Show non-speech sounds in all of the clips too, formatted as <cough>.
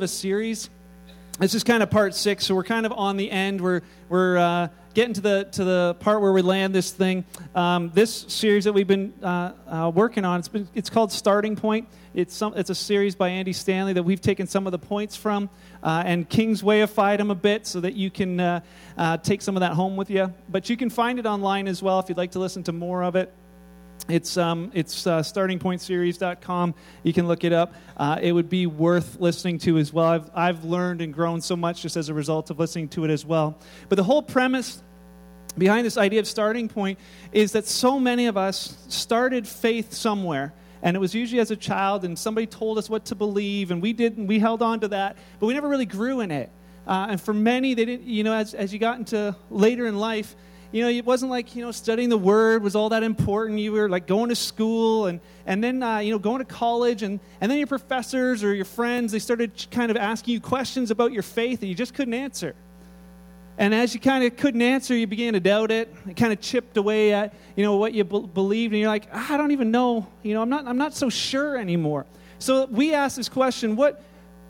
of a series. This is kind of part six, so we're kind of on the end. We're we're uh, getting to the to the part where we land this thing. Um, this series that we've been uh, uh, working on, it's been it's called Starting Point. It's some it's a series by Andy Stanley that we've taken some of the points from uh, and Kingswayified them a bit so that you can uh, uh, take some of that home with you. But you can find it online as well if you'd like to listen to more of it. It's, um, it's uh, startingpointseries.com. You can look it up. Uh, it would be worth listening to as well. I've, I've learned and grown so much just as a result of listening to it as well. But the whole premise behind this idea of starting point is that so many of us started faith somewhere and it was usually as a child and somebody told us what to believe and we did and we held on to that but we never really grew in it uh, and for many they didn't you know as, as you got into later in life you know, it wasn't like, you know, studying the word was all that important. You were like going to school and, and then, uh, you know, going to college and, and then your professors or your friends, they started kind of asking you questions about your faith and you just couldn't answer. And as you kind of couldn't answer, you began to doubt it. It kind of chipped away at, you know, what you be- believed. And you're like, ah, I don't even know. You know, I'm not, I'm not so sure anymore. So we asked this question, what,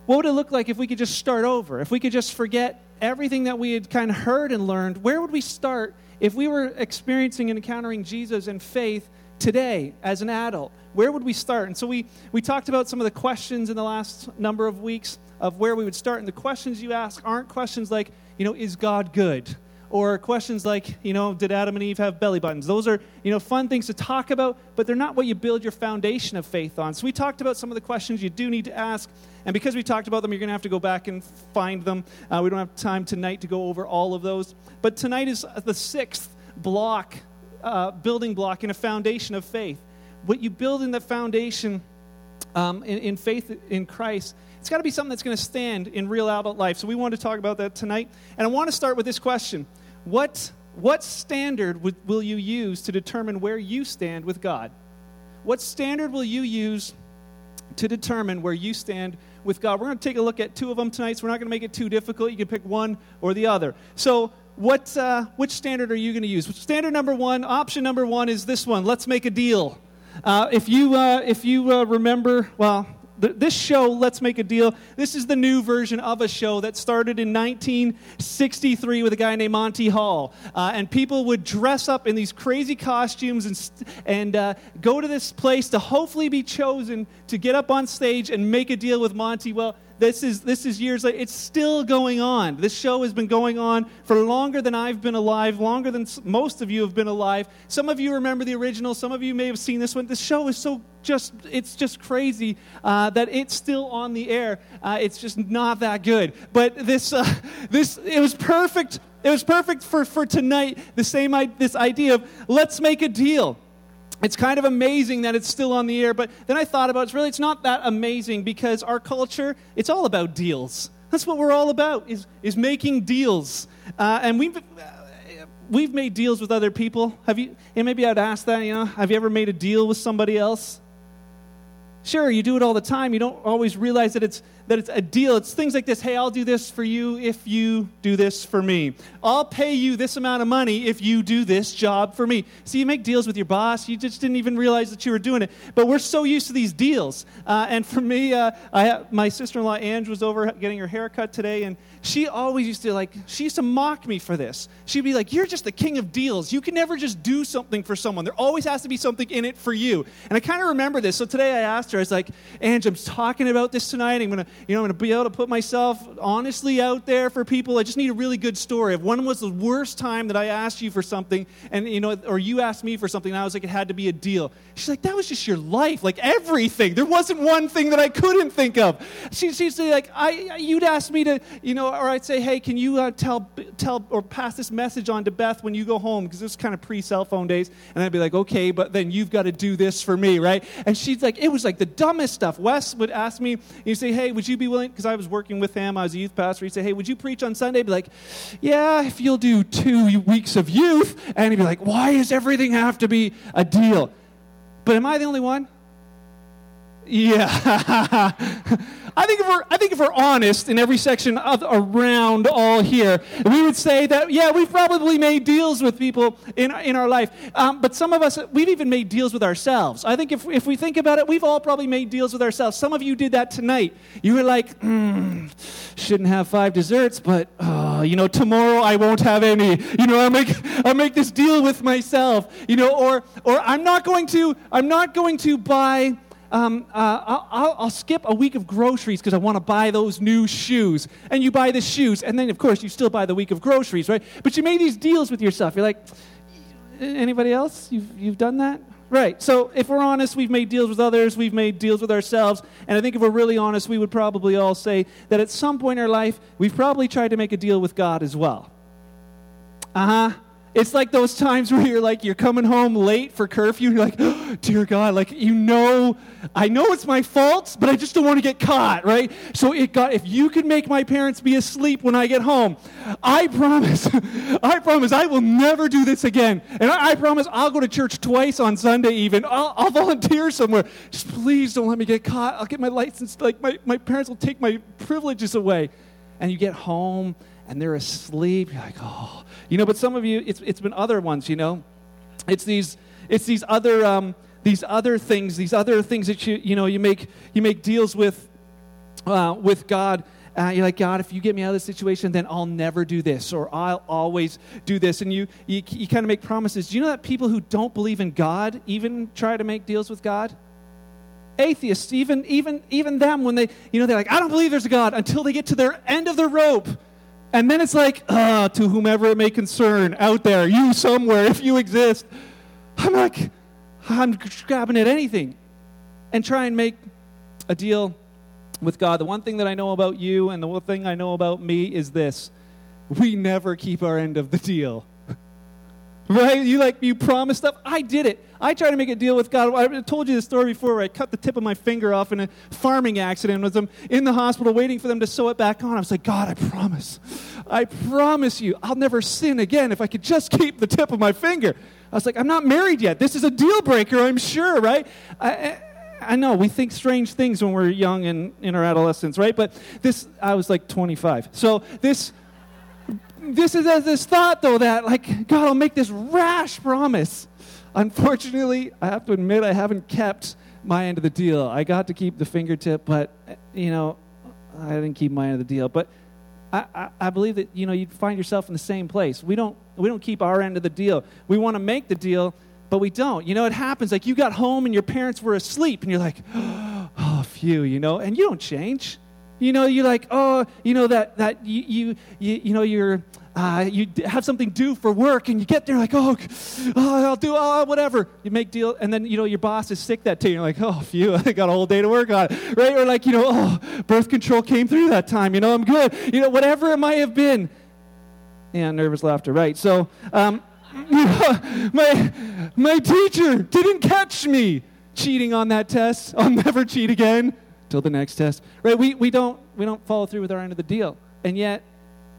what would it look like if we could just start over? If we could just forget everything that we had kind of heard and learned, where would we start if we were experiencing and encountering Jesus in faith today as an adult, where would we start? And so we, we talked about some of the questions in the last number of weeks of where we would start. And the questions you ask aren't questions like, you know, is God good? Or questions like, you know, did Adam and Eve have belly buttons? Those are, you know, fun things to talk about, but they're not what you build your foundation of faith on. So we talked about some of the questions you do need to ask. And because we talked about them, you're going to have to go back and find them. Uh, we don't have time tonight to go over all of those. But tonight is the sixth block, uh, building block in a foundation of faith. What you build in the foundation um, in, in faith in Christ, it's got to be something that's going to stand in real adult life. So we want to talk about that tonight. And I want to start with this question What, what standard will you use to determine where you stand with God? What standard will you use to determine where you stand with God. We're going to take a look at two of them tonight, so we're not going to make it too difficult. You can pick one or the other. So, what, uh, which standard are you going to use? Standard number one, option number one is this one let's make a deal. Uh, if you, uh, if you uh, remember, well, this show, Let's Make a Deal, this is the new version of a show that started in 1963 with a guy named Monty Hall. Uh, and people would dress up in these crazy costumes and, and uh, go to this place to hopefully be chosen to get up on stage and make a deal with Monty. Well, this is, this is years later. It's still going on. This show has been going on for longer than I've been alive, longer than most of you have been alive. Some of you remember the original. Some of you may have seen this one. This show is so just, it's just crazy uh, that it's still on the air. Uh, it's just not that good. But this, uh, <laughs> this, it was perfect. It was perfect for, for tonight. The same, this idea of let's make a deal it's kind of amazing that it's still on the air but then i thought about it, it's really it's not that amazing because our culture it's all about deals. That's what we're all about is, is making deals. Uh, and we've uh, we've made deals with other people. Have you and maybe i'd ask that you know have you ever made a deal with somebody else Sure, you do it all the time. You don't always realize that it's, that it's a deal. It's things like this hey, I'll do this for you if you do this for me. I'll pay you this amount of money if you do this job for me. See, you make deals with your boss. You just didn't even realize that you were doing it. But we're so used to these deals. Uh, and for me, uh, I, my sister in law, Ange, was over getting her hair cut today, and she always used to like, she used to mock me for this. She'd be like, You're just the king of deals. You can never just do something for someone. There always has to be something in it for you. And I kind of remember this. So today I asked her, I was like, Ange, I'm talking about this tonight. I'm gonna, you know, I'm gonna be able to put myself honestly out there for people. I just need a really good story. If one was the worst time that I asked you for something, and you know, or you asked me for something, and I was like, it had to be a deal. She's like, that was just your life, like everything. There wasn't one thing that I couldn't think of. She, she'd say like, I, you'd ask me to, you know, or I'd say, hey, can you uh, tell, tell, or pass this message on to Beth when you go home? Because this was kind of pre cell phone days. And I'd be like, okay, but then you've got to do this for me, right? And she's like, it was like the dumbest stuff. Wes would ask me, you say, hey, would you be willing? Because I was working with him, I was a youth pastor. He'd say, hey, would you preach on Sunday? I'd be like, yeah, if you'll do two weeks of youth. And he'd be like, why does everything have to be a deal? But am I the only one? Yeah. <laughs> I think if we're, I think if we're honest in every section of, around all here, we would say that, yeah, we've probably made deals with people in, in our life. Um, but some of us, we've even made deals with ourselves. I think if, if we think about it, we've all probably made deals with ourselves. Some of you did that tonight. You were like, mm, shouldn't have five desserts, but, uh, you know, tomorrow I won't have any. You know, I'll make, I'll make this deal with myself. You know, or, or I'm not going to, I'm not going to buy um, uh, I'll, I'll, skip a week of groceries because I want to buy those new shoes. And you buy the shoes, and then, of course, you still buy the week of groceries, right? But you made these deals with yourself. You're like, anybody else? You've, you've done that? Right. So if we're honest, we've made deals with others, we've made deals with ourselves. And I think if we're really honest, we would probably all say that at some point in our life, we've probably tried to make a deal with God as well. Uh huh. It's like those times where you're like, you're coming home late for curfew, you're like, oh, <gasps> dear God, like, you know, I know it's my fault, but I just don't want to get caught, right? So, it got, if you could make my parents be asleep when I get home, I promise, <laughs> I promise I will never do this again. And I, I, promise I'll go to church twice on Sunday, even. I'll, I'll volunteer somewhere. Just please don't let me get caught. I'll get my license. Like, my, my parents will take my privileges away. And you get home, and they're asleep. You're like, oh. You know, but some of you, it's, it's been other ones, you know. It's these, it's these other, um, these other things, these other things that you, you know, you make, you make deals with, uh, with God. Uh, you're like, God, if you get me out of this situation, then I'll never do this, or I'll always do this. And you, you, you kind of make promises. Do you know that people who don't believe in God even try to make deals with God? Atheists, even, even, even them, when they, you know, they're like, I don't believe there's a God until they get to their end of the rope and then it's like, ah, to whomever it may concern out there, you somewhere, <laughs> if you exist. I'm like, I'm grabbing at anything and try and make a deal with God. The one thing that I know about you and the one thing I know about me is this we never keep our end of the deal. Right? You like, you promise stuff. I did it. I tried to make a deal with God. I told you the story before where I cut the tip of my finger off in a farming accident with them in the hospital waiting for them to sew it back on. I was like, God, I promise. I promise you, I'll never sin again if I could just keep the tip of my finger. I was like, I'm not married yet. This is a deal breaker, I'm sure, right? I, I know we think strange things when we're young and in our adolescence, right? But this, I was like 25. So this, this is as this thought though that like God, I'll make this rash promise Unfortunately, I have to admit I haven't kept my end of the deal. I got to keep the fingertip, but you know, I didn't keep my end of the deal. But I, I, I believe that you know you'd find yourself in the same place. We don't we don't keep our end of the deal. We want to make the deal, but we don't. You know, it happens. Like you got home and your parents were asleep, and you're like, <gasps> oh, phew, you know, and you don't change. You know, you're like, oh, you know that that you you you, you know you're uh, you have something due for work and you get there like, oh, oh I'll do oh, whatever. You make deal, and then, you know, your boss is sick that day. You're like, oh, phew, <laughs> I got a whole day to work on right? Or like, you know, oh, birth control came through that time. You know, I'm good. You know, whatever it might have been. Yeah, nervous laughter, right. So, um, <laughs> my, my teacher didn't catch me cheating on that test. I'll never cheat again till the next test. Right? We, we, don't, we don't follow through with our end of the deal. And yet,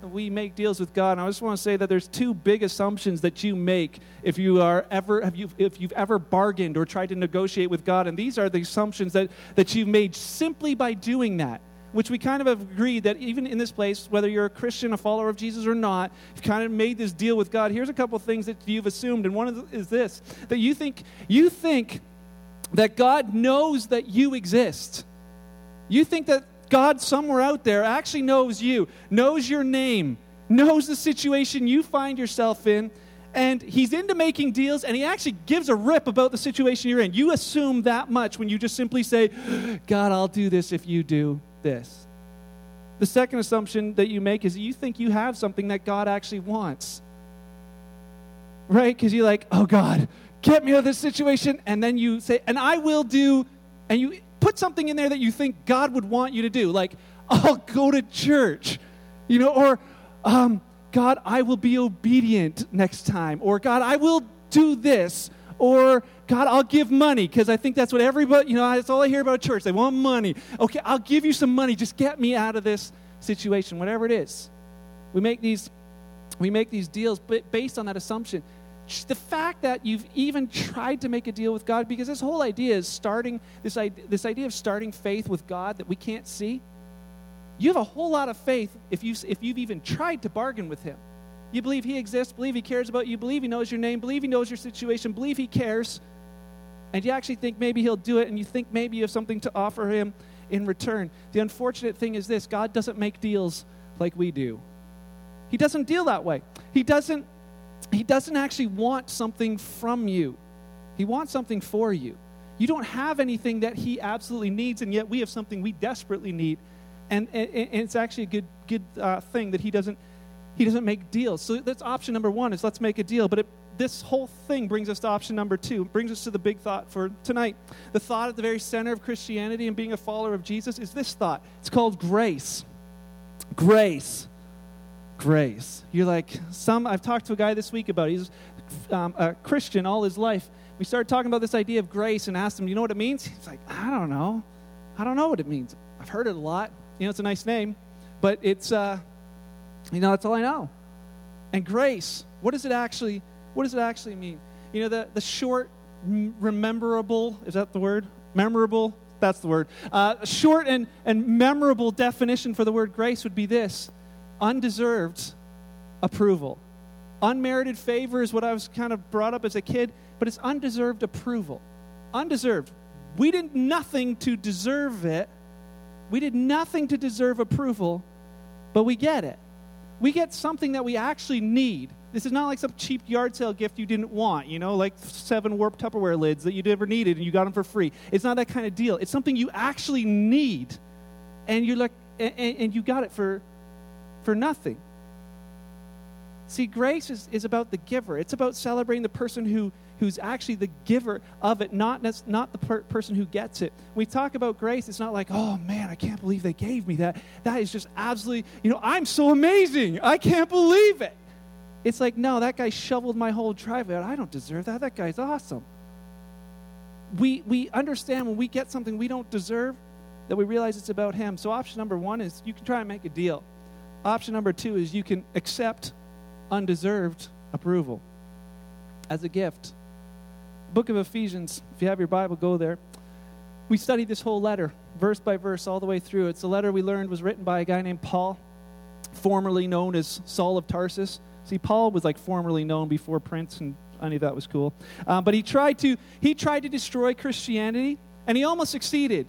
we make deals with God. And I just want to say that there's two big assumptions that you make if you are ever have you if you've ever bargained or tried to negotiate with God. And these are the assumptions that, that you've made simply by doing that. Which we kind of have agreed that even in this place, whether you're a Christian, a follower of Jesus or not, you've kind of made this deal with God. Here's a couple things that you've assumed, and one is this: that you think you think that God knows that you exist. You think that God somewhere out there actually knows you, knows your name, knows the situation you find yourself in, and he's into making deals and he actually gives a rip about the situation you're in. You assume that much when you just simply say, God, I'll do this if you do this. The second assumption that you make is you think you have something that God actually wants. Right? Because you're like, oh God, get me out of this situation. And then you say, and I will do, and you put something in there that you think God would want you to do, like, I'll go to church, you know, or, um, God, I will be obedient next time, or God, I will do this, or God, I'll give money because I think that's what everybody, you know, that's all I hear about church. They want money. Okay, I'll give you some money. Just get me out of this situation, whatever it is. We make these, we make these deals based on that assumption the fact that you've even tried to make a deal with God, because this whole idea is starting, this this idea of starting faith with God that we can't see, you have a whole lot of faith if, you, if you've even tried to bargain with Him. You believe He exists, believe He cares about you, believe He knows your name, believe He knows your situation, believe He cares, and you actually think maybe He'll do it, and you think maybe you have something to offer Him in return. The unfortunate thing is this God doesn't make deals like we do. He doesn't deal that way. He doesn't, he doesn't actually want something from you, He wants something for you. You don't have anything that He absolutely needs, and yet we have something we desperately need and, and, and it's actually a good good uh, thing that he doesn't he doesn't make deals. So that's option number one is let's make a deal. But it, this whole thing brings us to option number two. It brings us to the big thought for tonight. The thought at the very center of Christianity and being a follower of Jesus is this thought. It's called grace. Grace. Grace. You're like some. I've talked to a guy this week about. He's um, a Christian all his life. We started talking about this idea of grace and asked him, "You know what it means?" He's like, "I don't know. I don't know what it means. I've heard it a lot. You know, it's a nice name, but it's, uh, you know, that's all I know. And grace, what does it actually, what does it actually mean? You know, the, the short, rememberable, is that the word? Memorable, that's the word. Uh, short and, and memorable definition for the word grace would be this undeserved approval. Unmerited favor is what I was kind of brought up as a kid, but it's undeserved approval. Undeserved. We did nothing to deserve it, we did nothing to deserve approval, but we get it. We get something that we actually need. This is not like some cheap yard sale gift you didn't want, you know, like seven warped Tupperware lids that you never needed and you got them for free. It's not that kind of deal. It's something you actually need, and you're like, and, and you got it for, for nothing. See, grace is, is about the giver. It's about celebrating the person who who's actually the giver of it, not, not the per- person who gets it. When we talk about grace, it's not like, oh man, I can't believe they gave me that. That is just absolutely, you know, I'm so amazing. I can't believe it. It's like, no, that guy shoveled my whole driveway. I don't deserve that. That guy's awesome. We, we understand when we get something we don't deserve that we realize it's about him. So, option number one is you can try and make a deal. Option number two is you can accept undeserved approval as a gift book of Ephesians, if you have your Bible, go there. We studied this whole letter, verse by verse, all the way through. It's a letter we learned was written by a guy named Paul, formerly known as Saul of Tarsus. See, Paul was like formerly known before Prince, and I knew that was cool. Um, but he tried to he tried to destroy Christianity, and he almost succeeded.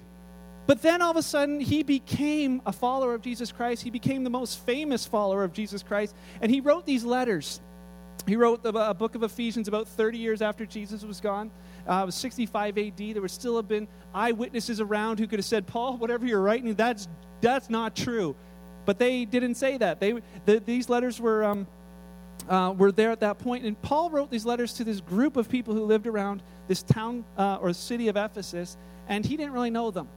But then all of a sudden, he became a follower of Jesus Christ. He became the most famous follower of Jesus Christ, and he wrote these letters he wrote the uh, book of Ephesians about 30 years after Jesus was gone. Uh, it was 65 AD. There would still have been eyewitnesses around who could have said, Paul, whatever you're writing, that's, that's not true. But they didn't say that. They, the, these letters were, um, uh, were there at that point. And Paul wrote these letters to this group of people who lived around this town uh, or city of Ephesus, and he didn't really know them.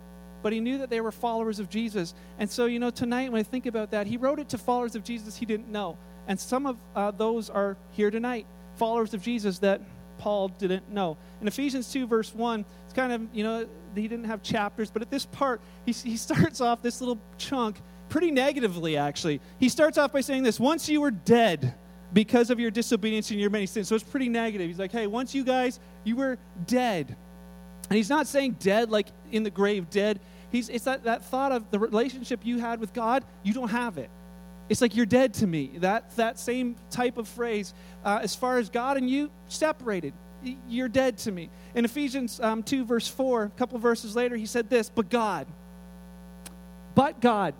But he knew that they were followers of Jesus. And so, you know, tonight when I think about that, he wrote it to followers of Jesus he didn't know. And some of uh, those are here tonight, followers of Jesus that Paul didn't know. In Ephesians 2, verse 1, it's kind of, you know, he didn't have chapters, but at this part, he, he <laughs> starts off this little chunk pretty negatively, actually. He starts off by saying this Once you were dead because of your disobedience and your many sins. So it's pretty negative. He's like, hey, once you guys, you were dead. And he's not saying dead like in the grave, dead. He's, it's that, that thought of the relationship you had with God, you don't have it. It's like you're dead to me. That, that same type of phrase. Uh, as far as God and you, separated. You're dead to me. In Ephesians um, 2, verse 4, a couple verses later, he said this, but God. But God.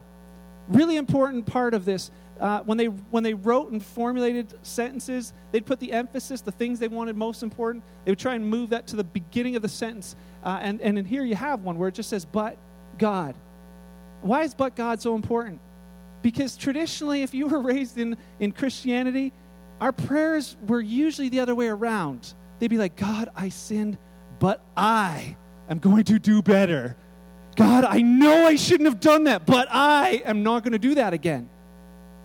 Really important part of this. Uh, when, they, when they wrote and formulated sentences, they'd put the emphasis, the things they wanted most important, they would try and move that to the beginning of the sentence. Uh, and, and in here you have one where it just says, but God. Why is but God so important? Because traditionally, if you were raised in, in Christianity, our prayers were usually the other way around. They'd be like, God, I sinned, but I am going to do better. God, I know I shouldn't have done that, but I am not going to do that again.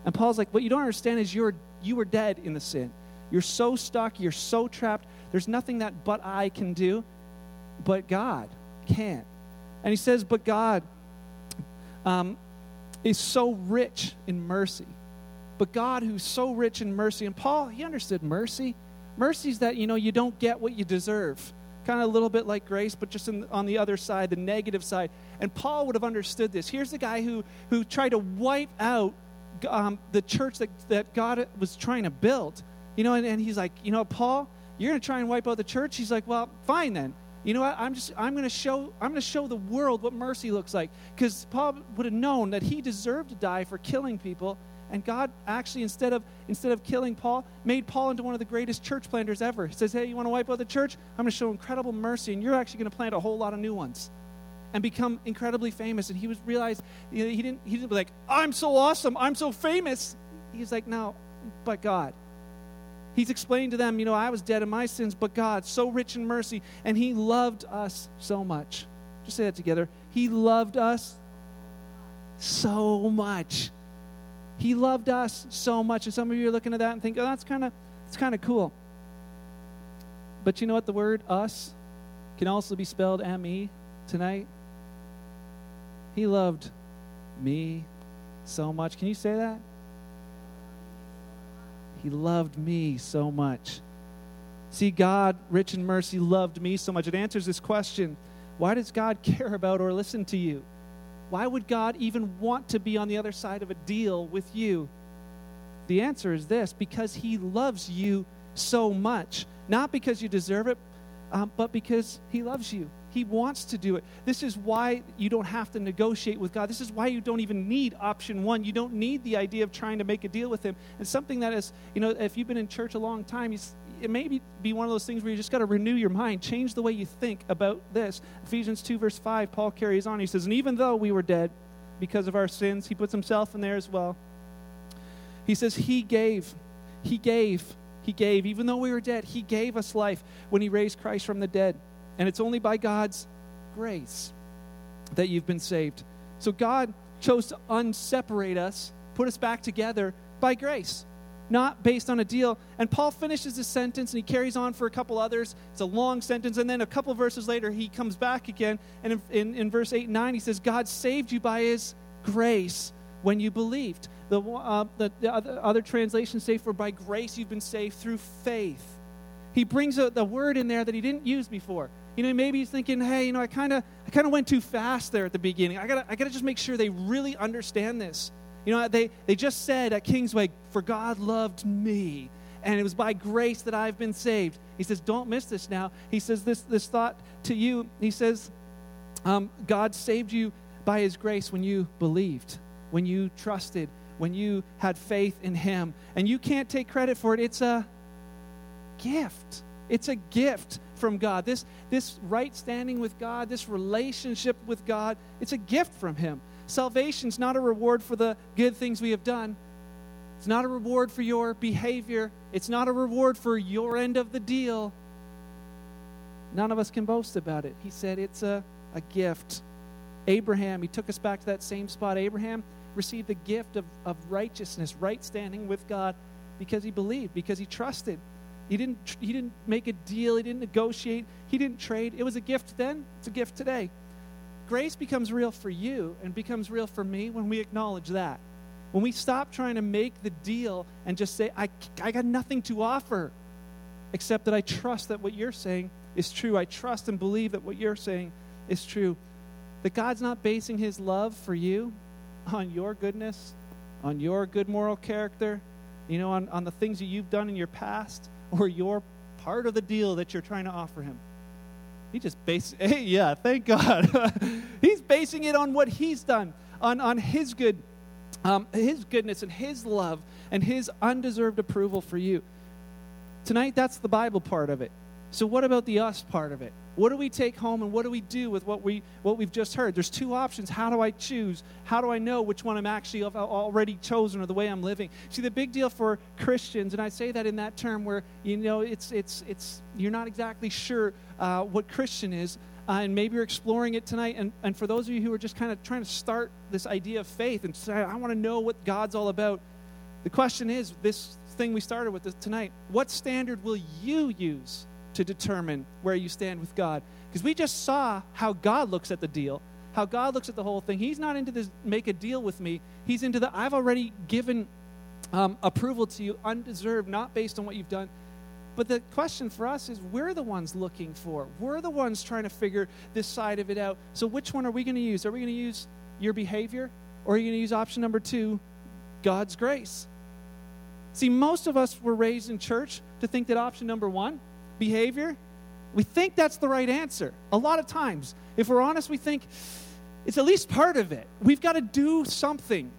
And Paul's like, what you don't understand is you're you were dead in the sin. You're so stuck, you're so trapped. There's nothing that but I can do, but God can. And he says, but God, um, is so rich in mercy. But God, who's so rich in mercy, and Paul, he understood mercy. Mercy is that, you know, you don't get what you deserve. kind of a little bit like grace, but just in, on the other side, the negative side. And Paul would have understood this. Here's the guy who, who tried to wipe out um, the church that, that God was trying to build. You know, and, and he's like, you know, Paul, you're going to try and wipe out the church? He's like, well, fine then. You know what? I'm just I'm going to show I'm going to show the world what mercy looks like because Paul would have known that he deserved to die for killing people and God actually, instead of, instead of killing Paul, made Paul into one of the greatest church planters ever. He says, Hey, you want to wipe out the church? I'm going to show incredible mercy, and you're actually going to plant a whole lot of new ones and become incredibly famous. And he was realized you know, he didn't he didn't be like, I'm so awesome, I'm so famous. He's like, No, but God. He's explaining to them, you know, I was dead in my sins, but God, so rich in mercy, and He loved us so much. Just say that together. He loved us so much he loved us so much. And some of you are looking at that and think, oh, that's kind of it's kind of cool. But you know what? The word us can also be spelled M-E tonight. He loved me so much. Can you say that? He loved me so much. See, God, rich in mercy, loved me so much. It answers this question why does God <laughs> care about or listen to you? Why would God even want to be on the other side of a deal with you? The answer is this because He loves you so much. Not because you deserve it, um, but because He loves you. He wants to do it. This is why you don't have to negotiate with God. This is why you don't even need option one. You don't need the idea of trying to make a deal with Him. And something that is, you know, if you've been in church a long time, it may be one of those things where you just got to renew your mind, change the way you think about this. Ephesians 2, verse 5, Paul carries on. He says, And even though we were dead because of our sins, he puts himself in there as well. He says, He gave, He gave, He gave. Even though we were dead, He gave us life when He raised Christ from the dead. And it's only by God's grace that you've been saved. So God chose to unseparate us, put us back together by grace not based on a deal. And Paul finishes his sentence and he carries on for a couple others. It's a long sentence. And then a couple verses later, he comes back again. And in, in, in verse 8 and 9, he says, God saved you by his grace when you believed. The, uh, the, the other, other, translations say, For by grace you've been saved through faith. He brings a, the word in there that he didn't use before. You know, maybe he's thinking, hey, you know, I kind of I kind of went too fast there at the beginning. I gotta I got to just make sure they really understand this. You know, they, they just said at Kingsway, For God loved me, and it was by grace that I've been saved. He says, Don't miss this now. He says this, this thought to you. He says, um, God saved you by his grace when you believed, when you trusted, when you had faith in him. And you can't take credit for it. It's a gift. It's a gift from God. This, this right standing with God, this relationship with God, it's a gift from him. Salvation's not a reward for the good things we have done. It's not a reward for your behavior. It's not a reward for your end of the deal. None of us can boast about it. He said it's a, a gift. Abraham, he took us back to that same spot. Abraham received the gift of, of righteousness, right standing with God, because he believed, because he trusted. He didn't, he didn't make a deal, he didn't negotiate, he didn't trade. It was a gift then, it's a gift today grace becomes real for you and becomes real for me when we acknowledge that. When we stop trying to make the deal and just say, I, I got nothing to offer, except that I trust that what you're saying is true. I trust and believe that what you're saying is true. That God's not basing his love for you on your goodness, on your good moral character, you know, on, on the things that you've done in your past, or your part of the deal that you're trying to offer him. He just based, <laughs> hey, yeah, thank God. <laughs> he's basing it on what he's done, on, on his good, um, his goodness and his love and his undeserved approval for you. Tonight, that's the Bible part of it. So, what about the us part of it? What do we take home and what do we do with what, we, what we've just heard? There's two options. How do I choose? How do I know which one I'm actually already chosen or the way I'm living? See, the big deal for Christians, and I say that in that term where, you know, it's, it's, it's, you're not exactly sure uh, what Christian is, uh, and maybe you're exploring it tonight. And, and for those of you who are just kind of trying to start this idea of faith and say, I want to know what God's all about, the question is this thing we started with tonight what standard will you use to determine where you stand with God. Because we just saw how God looks at the deal, how God looks at the whole thing. He's not into this make a deal with me. He's into the I've already given um, approval to you undeserved, not based on what you've done, But the question for us is we're the ones looking for. We're the ones trying to figure this side of it out. So which one are we going to use? Are we going to use your behavior or are you going to use option number 2, God's grace? See, most of us were raised in church to think that option number 1, behavior, we think that's the right answer. A lot of times, if we're honest, we think it's at least part of it. We've got to do something.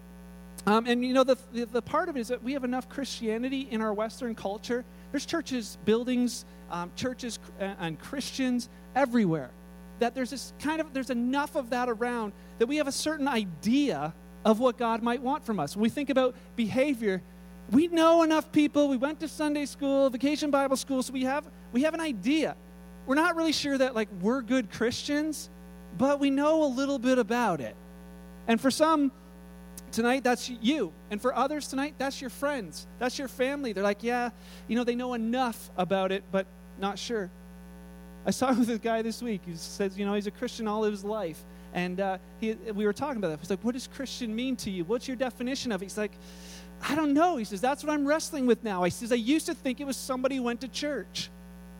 Um, and you know, the, the, the, part of it is that we have enough Christianity in our Western culture. There's churches, buildings, um, churches, uh, and Christians everywhere. That there's this kind of, there's enough of that around that we have a certain idea of what God might want from us. When we think about behavior, we know enough people. We went to Sunday school, vacation Bible school, so we have, we have an idea. We're not really sure that, like, we're good Christians, but we know a little bit about it. And for some, tonight, that's you. And for others tonight, that's your friends. That's your family. They're like, yeah, you know, they know enough about it, but not sure. I saw <laughs> with a guy this week who says, you know, he's a Christian all his life. And uh, he, we were talking about that. He's like, what does Christian mean to you? What's your definition of it? He's like, I don't know. He says, that's what I'm wrestling with now. He says, I used to think it was somebody who went to church.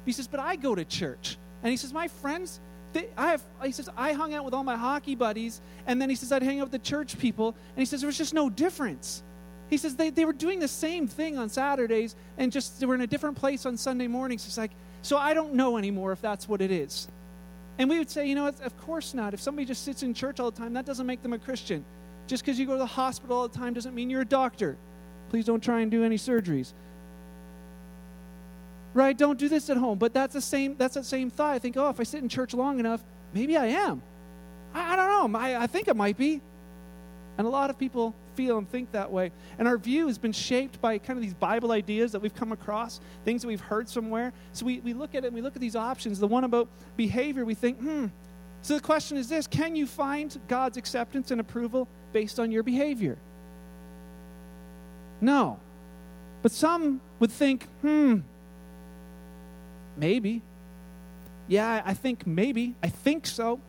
He says, but I go to church. And he says, my friends, they, I have, he says, I hung out with all my hockey buddies, and then he says, I'd hang out with the church people, and he says, there was just no difference. He says, they, they were doing the same thing on Saturdays, and just they were in a different place on Sunday mornings. He's like, so I don't know anymore if that's what it is. And we would say, you know, of course not. If somebody just sits in church all the time, that doesn't make them a Christian. Just because you go to the hospital all the time doesn't mean you're a doctor. Please don't try and do any surgeries right? Don't do this at home. But that's the same, that's the same thought. I think, oh, if I sit in church long enough, maybe I am. I, I don't know. I, I think it might be. And a lot of people feel and think that way. And our view has been shaped by kind of these Bible ideas that we've come across, things that we've heard somewhere. So we, we look at it and we look at these options. The one about behavior, we think, hmm. So the question is this can you find God's acceptance and approval based on your behavior? No. But some would think, hmm, Maybe. Yeah, I think maybe. I think so.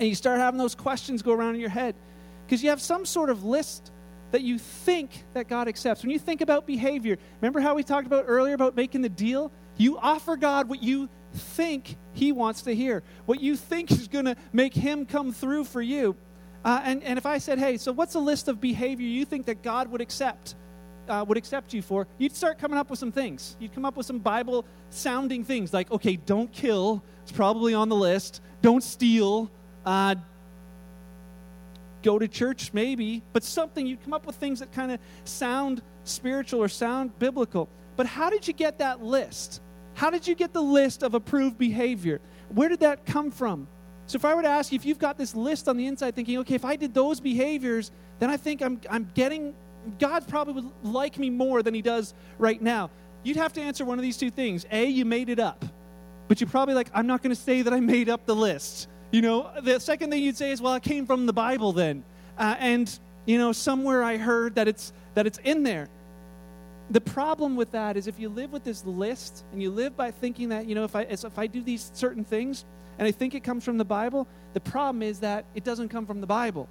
And you start having those questions go around in your head because you have some sort of list that you think that God accepts. When you think about behavior, remember how we talked about earlier about making the deal? You offer God what you think He wants to hear, what you think is going to make Him come through for you. Uh, and, and if I said, hey, so what's a list of behavior you think that God would accept? Uh, would accept you for, you'd start coming up with some things. You'd come up with some Bible sounding things like, okay, don't kill, it's probably on the list. Don't steal. Uh, go to church, maybe. But something, you'd come up with things that kind of sound spiritual or sound biblical. But how did you get that list? How did you get the list of approved behavior? Where did that come from? So if I were to ask you if you've got this list on the inside thinking, okay, if I did those behaviors, then I think I'm, I'm getting God probably would like me more than he does right now. You'd have to answer one of these two things. A, you made it up. But you're probably like, I'm not going to say that I made up the list. You know, the second thing you'd say is, well, it came from the Bible then. Uh, and, you know, somewhere I heard that it's, that it's in there. The problem with that is if you live with this list and you live by thinking that, you know, if I, if I do these certain things and I think it comes from the Bible, the problem is that it doesn't come from the Bible.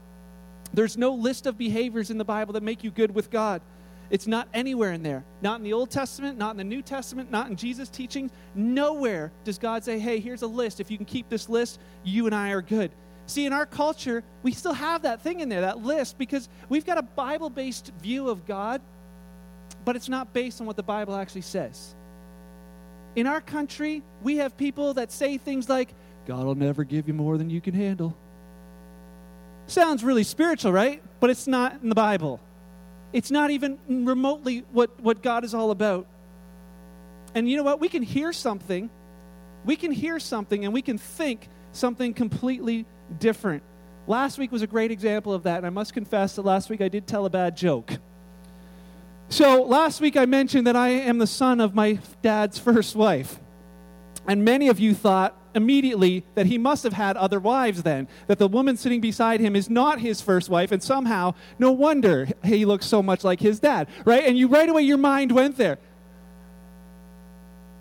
There's no list of behaviors in the Bible that make you good with God. It's not anywhere in there. Not in the Old Testament, not in the New Testament, not in Jesus' teachings. Nowhere does God say, hey, here's a list. If you can keep this list, you and I are good. See, in our culture, we still have that thing in there, that list, because we've got a Bible based view of God, but it's not based on what the Bible actually says. In our country, we have people that say things like, God will never give you more than you can handle. Sounds really spiritual, right? But it's not in the Bible. It's not even remotely what, what God is all about. And you know what? We can hear something. We can hear something and we can think something completely different. Last week was a great example of that, and I must confess that last week I did tell a bad joke. So, last week I mentioned that I am the son of my dad's first wife. And many of you thought, immediately that he must have had other wives then, that the woman sitting beside him is not his first wife, and somehow, no wonder he looks so much like his dad, right? And you right away, your mind went there.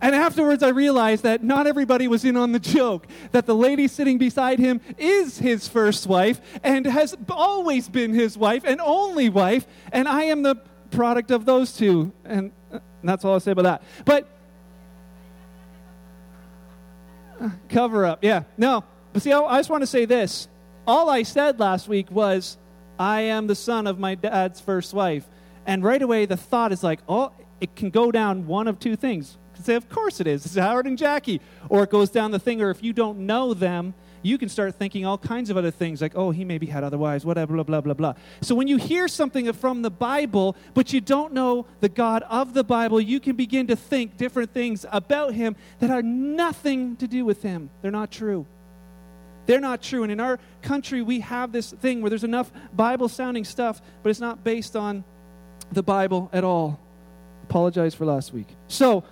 And afterwards, I realized that not everybody was in on the joke, that the lady sitting beside him is his first wife and has always been his wife and only wife, and I am the product of those two. And uh, that's all I'll say about that. But Cover up. Yeah. No. But see, I just want to say this. All I said last week was, I am the son of my dad's first wife. And right away, the thought is like, oh, it can go down one of two things. You can say, of course it is. It's Howard and Jackie. Or it goes down the thing, or if you don't know them, you can start thinking all kinds of other things like, oh, he maybe had other wives, whatever, blah, blah, blah, blah. So when you hear something from the Bible, but you don't know the God of the Bible, you can begin to think different things about him that are nothing to do with him. They're not true. They're not true. And in our country, we have this thing where there's enough Bible sounding stuff, but it's not based on the Bible at all. Apologize for last week. So,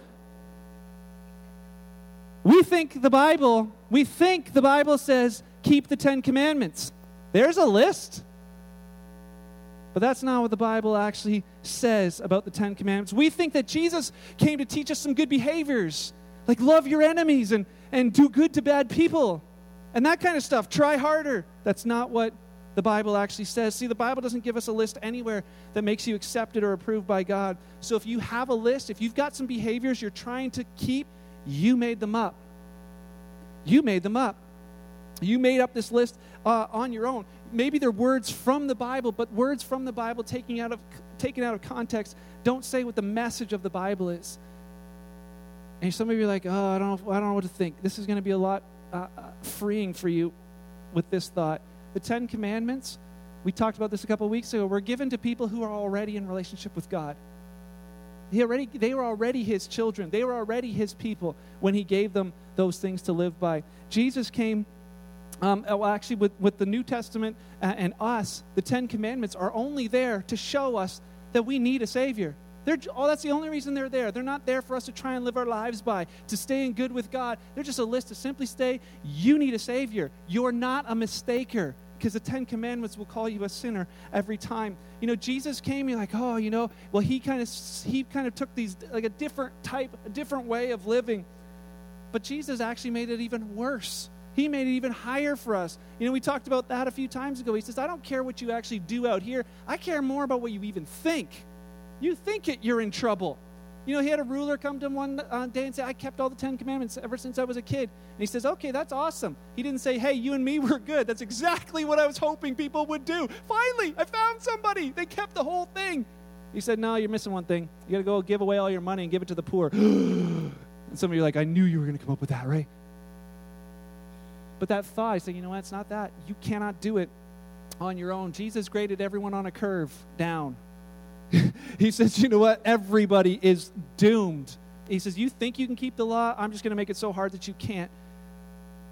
we think the Bible, we think the Bible says keep the 10 commandments. There's a list. But that's not what the Bible actually says about the 10 commandments. We think that Jesus came to teach us some good behaviors, like love your enemies and, and do good to bad people and that kind of stuff. Try harder. That's not what the Bible actually says. See, the Bible doesn't give us a list anywhere that makes you accepted or approved by God. So if you have a list, if you've got some behaviors you're trying to keep, you made them up. You made them up. You made up this list uh, on your own. Maybe they're words from the Bible, but words from the Bible taken out of taken out of context don't say what the message of the Bible is. And some of you are like, "Oh, I don't know. I don't know what to think." This is going to be a lot uh, uh, freeing for you with this thought. The Ten Commandments, we talked about this a couple weeks ago, were given to people who are already in relationship with God. He already, they were already his children. They were already his people when he gave them those things to live by. Jesus came, um, well, actually, with, with the New Testament and us, the Ten Commandments are only there to show us that we need a Savior. They're, oh, that's the only reason they're there. They're not there for us to try and live our lives by, to stay in good with God. They're just a list to simply say, you need a Savior. You're not a mistaker because the Ten Commandments will call you a sinner every time. You know, Jesus came, you're like, oh, you know, well, he kind of he kind of took these like a different type, a different way of living. But Jesus actually made it even worse. He made it even higher for us. You know, we talked about that a few times ago. He says, I don't care what you actually do out here. I care more about what you even think. You think it, you're in trouble. You know, he had a ruler come to him one uh, day and say, I kept all the Ten Commandments ever since I was a kid. And he says, Okay, that's awesome. He didn't say, Hey, you and me <laughs> were good. That's exactly what I was hoping people would do. Finally, I found somebody. They kept the whole thing. He said, No, you're missing one thing. You got to go give away all your money and give it to the poor. <gasps> and some of you are like, I knew you were going to come up with that, right? But that thought, I said, You know what? It's not that. You cannot do it on your own. Jesus graded everyone on a curve down <laughs> he says, you know what? Everybody is doomed. He says, You think you can keep the law? I'm just going to make it so hard that you can't.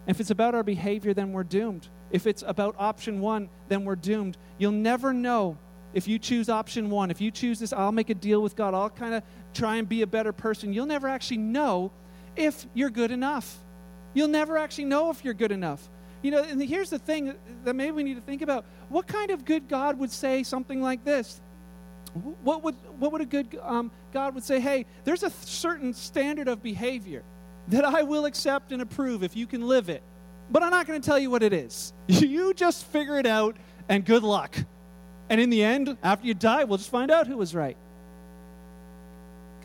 If it's about our behavior, then we're doomed. If it's about option one, then we're doomed. You'll never know if you choose option one. If you choose this, I'll make a deal with God, I'll kind of try and be a better person. You'll never actually know if you're good enough. You'll never actually know if you're good enough. You know, and here's the thing that maybe we need to think about. What kind of good God would say something like this? What would, what would a good um, God would say, hey, there's a certain standard of behavior that I will accept and approve if you can live it. But I'm not going to tell you what it is. <laughs> You just figure it out and good luck. And in the end, after you die, we'll just find out who was right.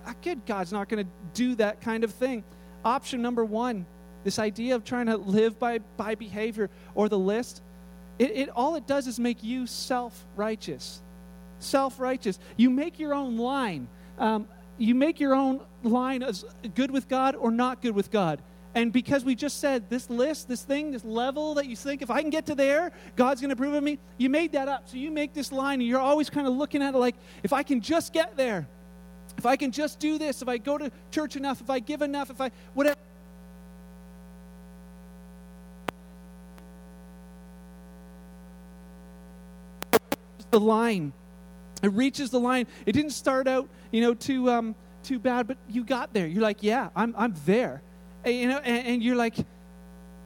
A good God's not going to do that kind of thing. Option number one, this idea of trying to live by, by behavior or the list, it, it all it does is make you self righteous self righteous. You make your own line. Um, you make your own line as good with God or not good with God. And because we just said this list, this thing, this level that you think, if I can get to there, God's going to approve of me, you made that up. So you make this line and you're always kind of looking at it like, if I can just get there, if I can just do this, if I go to church enough, if I give enough, if I, whatever. The line it reaches the line. It didn't start out, you know, too um, too bad, but you got there. You're like, yeah, I'm I'm there, and, you know, and, and you're like,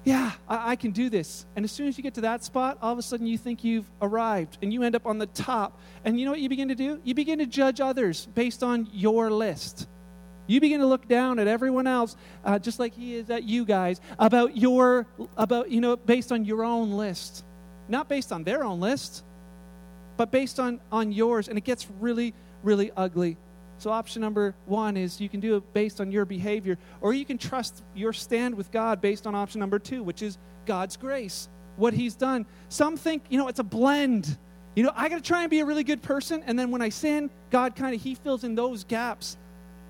yeah, I, I, can do this. And as soon as you get to that spot, all of a sudden you think you've arrived, and you end up on the top. And you know what you begin to do? You begin to judge others based on your list. You begin to look down at everyone else, uh, just like he is at you guys, about your about you know based on your own list, not based on their own list but based on, on yours. And it gets really, really ugly. So, option number one is you can do it based on your behavior, or you can trust your stand with God based on option number two, which is God's grace, what He's done. Some think, you know, it's a blend. You know, I got to try and be a really good person, and then when I sin, God kind of He fills in those gaps.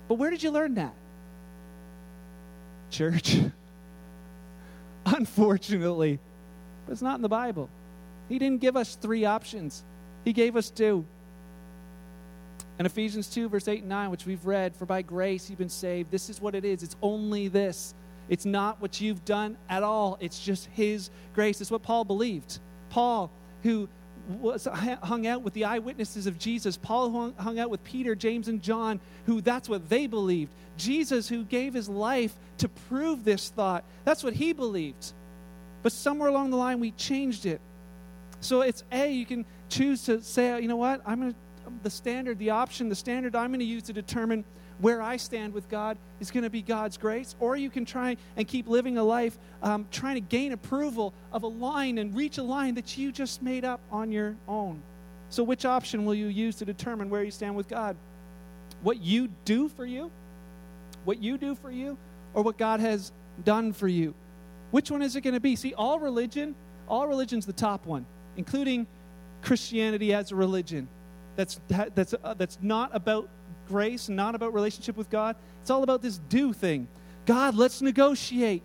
But where did you learn that? Church. <laughs> Unfortunately, but it's not in the Bible. He didn't give us three options, He gave us two. In Ephesians 2, verse 8 and 9, which we've read, for by grace you've been saved. This is what it is. It's only this. It's not what you've done at all. It's just His grace. It's what Paul believed. Paul, who was hung out with the eyewitnesses of Jesus. Paul hung, hung out with Peter, James, and John, who that's what they believed. Jesus, who gave his life to prove this thought, that's what he believed. But somewhere along the line, we changed it. So it's A, you can choose to say, you know what, I'm going to the standard, the option, the standard I'm going to use to determine where I stand with God is going to be God's grace. Or you can try and keep living a life um, trying to gain approval of a line and reach a line that you just made up on your own. So, which option will you use to determine where you stand with God? What you do for you? What you do for you? Or what God has done for you? Which one is it going to be? See, all religion, all religion's the top one, including Christianity as a religion that's, that's, uh, that's not about grace, not about relationship with God. It's all about this do thing. God, let's negotiate.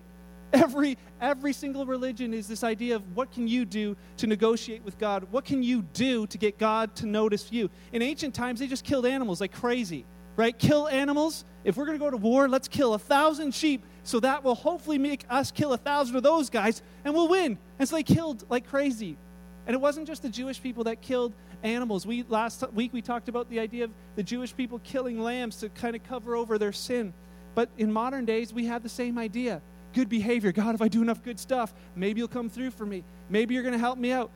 Every, every single religion is this idea of what can you do to negotiate with God? What can you do to get God to notice you? In ancient times, they just killed animals like crazy, right? Kill animals. If we're going to go to war, let's kill a thousand sheep so that will hopefully make us kill a thousand of those guys and we'll win. And so they killed like crazy. And it wasn't just the Jewish people that killed animals. We last week we talked about the idea of the Jewish people killing lambs to kind of cover over their sin. But in modern days, we have the same idea. Good behavior. God, if I do enough good stuff, maybe you'll come through for me. Maybe you're going to help me out.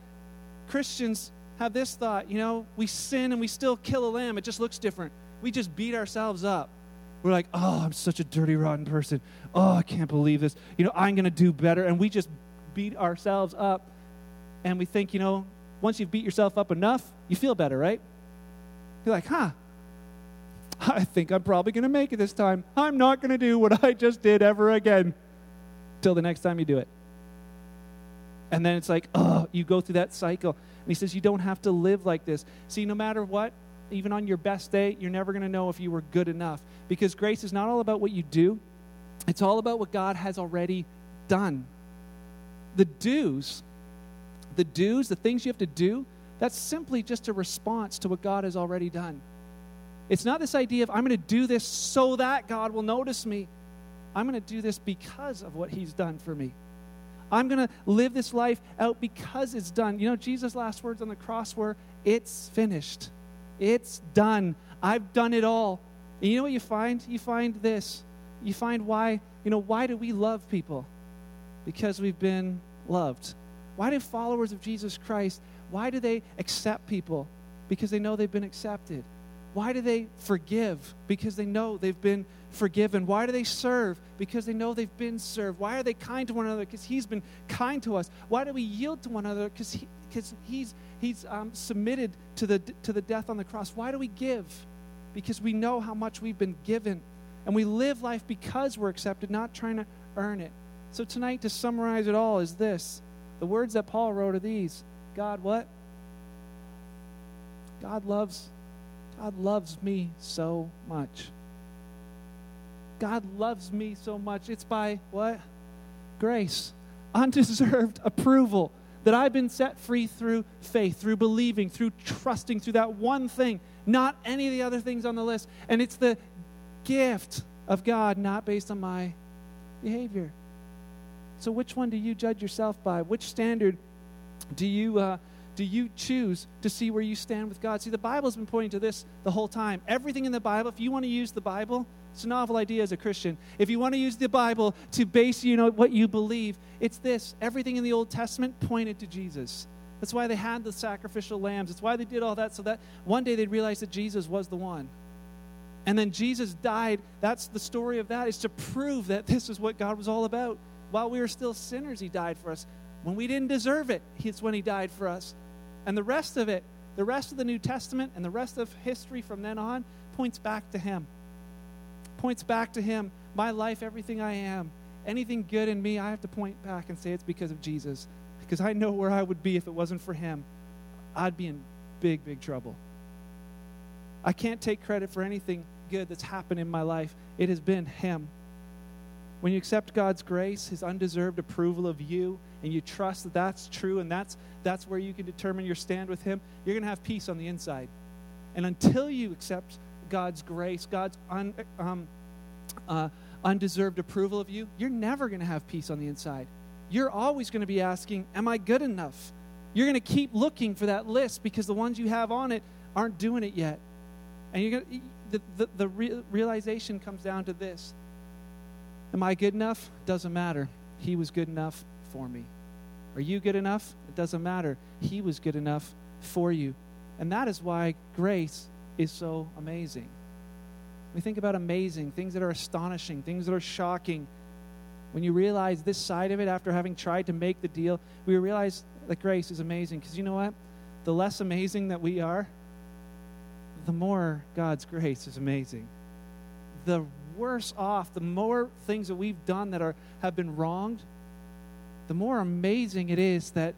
Christians have this thought, you know, we sin and we still kill a lamb. It just looks different. We just beat ourselves up. We're like, oh, I'm such a dirty, rotten person. Oh, I can't believe this. You know, I'm going to do better. And we just beat ourselves up. And we think, you know, once you've beat yourself up enough, you feel better, right? You're like, huh, I think I'm probably going to make it this time. I'm not going to do what I just did ever again till the next time you do it. And then it's like, oh, you go through that cycle. And he says, you don't have to live like this. See, no matter what, even on your best day, you're never going to know if you were good enough. Because grace is not all about what you do, it's all about what God has already done. The do's the do's, the things you have to do, that's simply just a response to what God has already done. It's not this idea of, I'm going to do this so that God will notice me. I'm going to do this because of what He's done for me. I'm going to live this life out because it's done. You know, Jesus' last words on the cross were, It's finished. It's done. I've done it all. And you know what you find? You find this. You find why, you know, why do we love people? Because we've been loved. Why do followers of Jesus Christ, why do they accept people? Because they know they've been accepted. Why do they forgive? Because they know they've been forgiven. Why do they serve? Because they know they've been served. Why are they kind to one another? Because He's been kind to us. Why do we yield to one another? Because he, He's, he's um, submitted to the, to the death on the cross. Why do we give? Because we know how much we've been given. And we live life because we're accepted, not trying to earn it. So tonight, to summarize it all, is this the words that Paul wrote are these God, what? God loves, God loves me so much. God loves me so much. It's by what? Grace. Undeserved approval that I've been set free through faith, through believing, through trusting, through that one thing, not any of the other things on the list. And it's the gift of God, not based on my behavior. So, which one do you judge yourself by? Which standard do you, uh, do you choose to see where you stand with God? See, the Bible's been pointing to this the whole time. Everything in the Bible, if you want to use the Bible, it's a novel idea as a Christian. If you want to use the Bible to base you know what you believe, it's this. Everything in the Old Testament pointed to Jesus. That's why they had the sacrificial lambs. It's why they did all that so that one day they'd realize that Jesus was the one. And then Jesus died. That's the story of that, is to prove that this is what God was all about. While we were still sinners, He died for us. When we didn't deserve it, it's when He died for us. And the rest of it, the rest of the New Testament and the rest of history from then on points back to Him. Points back to Him. My life, everything I am, anything good in me, I have to point back and say it's because of Jesus. Because I know where I would be if it wasn't for Him. I'd be in big, big trouble. I can't take credit for anything good that's happened in my life. It has been Him. When you accept God's grace, His undeserved approval of you, and you trust that that's true and that's, that's where you can determine your stand with Him, you're going to have peace on the inside. And until you accept God's grace, God's un, um, uh, undeserved approval of you, you're never going to have peace on the inside. You're always going to be asking, Am I good enough? You're going to keep looking for that list because the ones you have on it aren't doing it yet. And you're going to, the, the, the re- realization comes down to this Am I good enough? Doesn't matter. He was good enough for me. Are you good enough? It doesn't matter. He was good enough for you. And that is why grace is so amazing. We think about amazing, things that are astonishing, things that are shocking. When you realize this side of it after having tried to make the deal, we realize that grace is amazing. Because you know what? The less amazing that we are, the more God's grace is amazing. The worse off, the more things that we've done that are, have been wronged, the more amazing it is that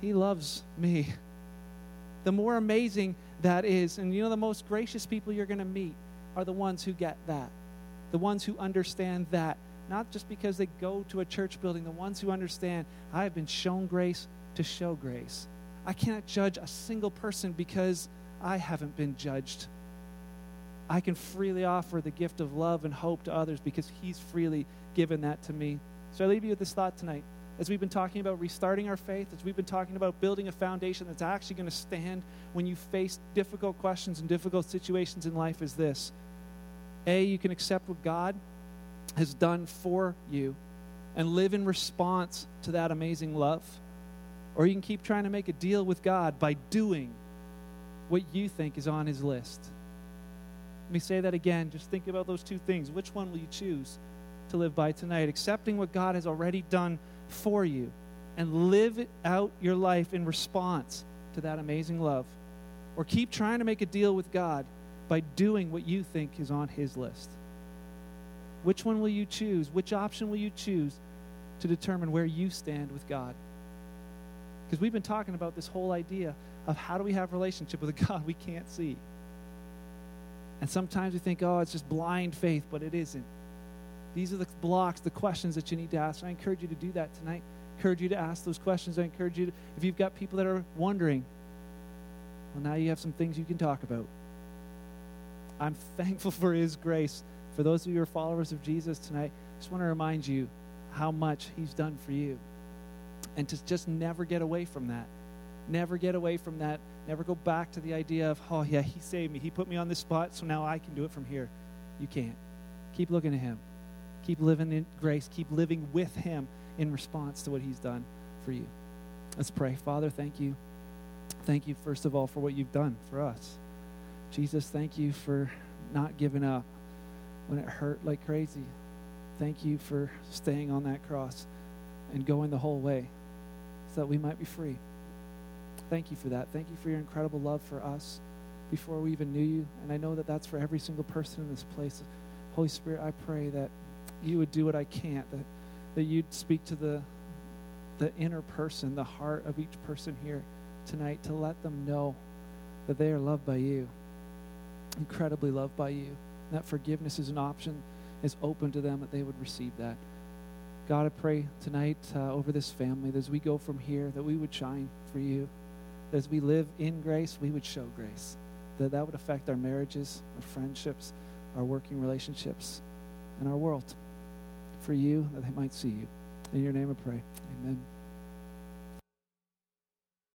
He loves me. <laughs> The more amazing that is. And you know, the most gracious people you're going to meet are the ones who get that, the ones who understand that. Not just because they go to a church building, the ones who understand, I have been shown grace to show grace. I cannot judge a single person because I haven't been judged. I can freely offer the gift of love and hope to others because He's freely given that to me. So I leave you with this thought tonight. As we've been talking about restarting our faith, as we've been talking about building a foundation that's actually going to stand when you face difficult questions and difficult situations in life, is this A, you can accept what God has done for you and live in response to that amazing love. Or you can keep trying to make a deal with God by doing what you think is on His list. Let me say that again. Just think about those two things. Which one will you choose to live by tonight? Accepting what God has already done for you and live out your life in response to that amazing love. Or keep trying to make a deal with God by doing what you think is on His list. Which one will you choose? Which option will you choose to determine where you stand with God? Because we've been talking about this whole idea of how do we have relationship with a <laughs> God we can't see. And sometimes we think, oh, it's just blind faith, but it isn't. These are the blocks, the questions that you need to ask. I encourage you to do that tonight. I encourage you to ask those questions. I encourage you, to, if you've got people that are wondering, well, now you have some things you can talk about. I'm <laughs> thankful for His grace. For those of you who are followers of Jesus tonight, I just want to remind you how much He's done for you. And to just never get away from that. Never get away from that. Never go back to the idea of, oh, yeah, He saved me. He put me on this spot, so now I can do it from here. You can't. Keep looking at Him. Keep living in grace. Keep living with Him in response to what He's done for you. Let's pray. Father, thank you. Thank you, first of all, for what you've done for us. Jesus, thank you for not giving up when it hurt like crazy. Thank you for staying on that cross and going the whole way so that we might be free. Thank you for that. Thank you for your incredible love for us before we even knew you. And I know that that's for every single person in this place. Holy Spirit, I pray that you would do what I can't, that, that you'd speak to the, the inner person, the heart of each person here tonight to let them know that they are loved by you, incredibly loved by you. And that forgiveness is an option, is open to them, that they would receive that. God, I pray tonight uh, over this family that as we go from here, that we would shine for you. As we live in grace, we would show grace. That that would affect our marriages, our friendships, our working relationships, and our world. For you, that they might see you. In your name I pray. Amen.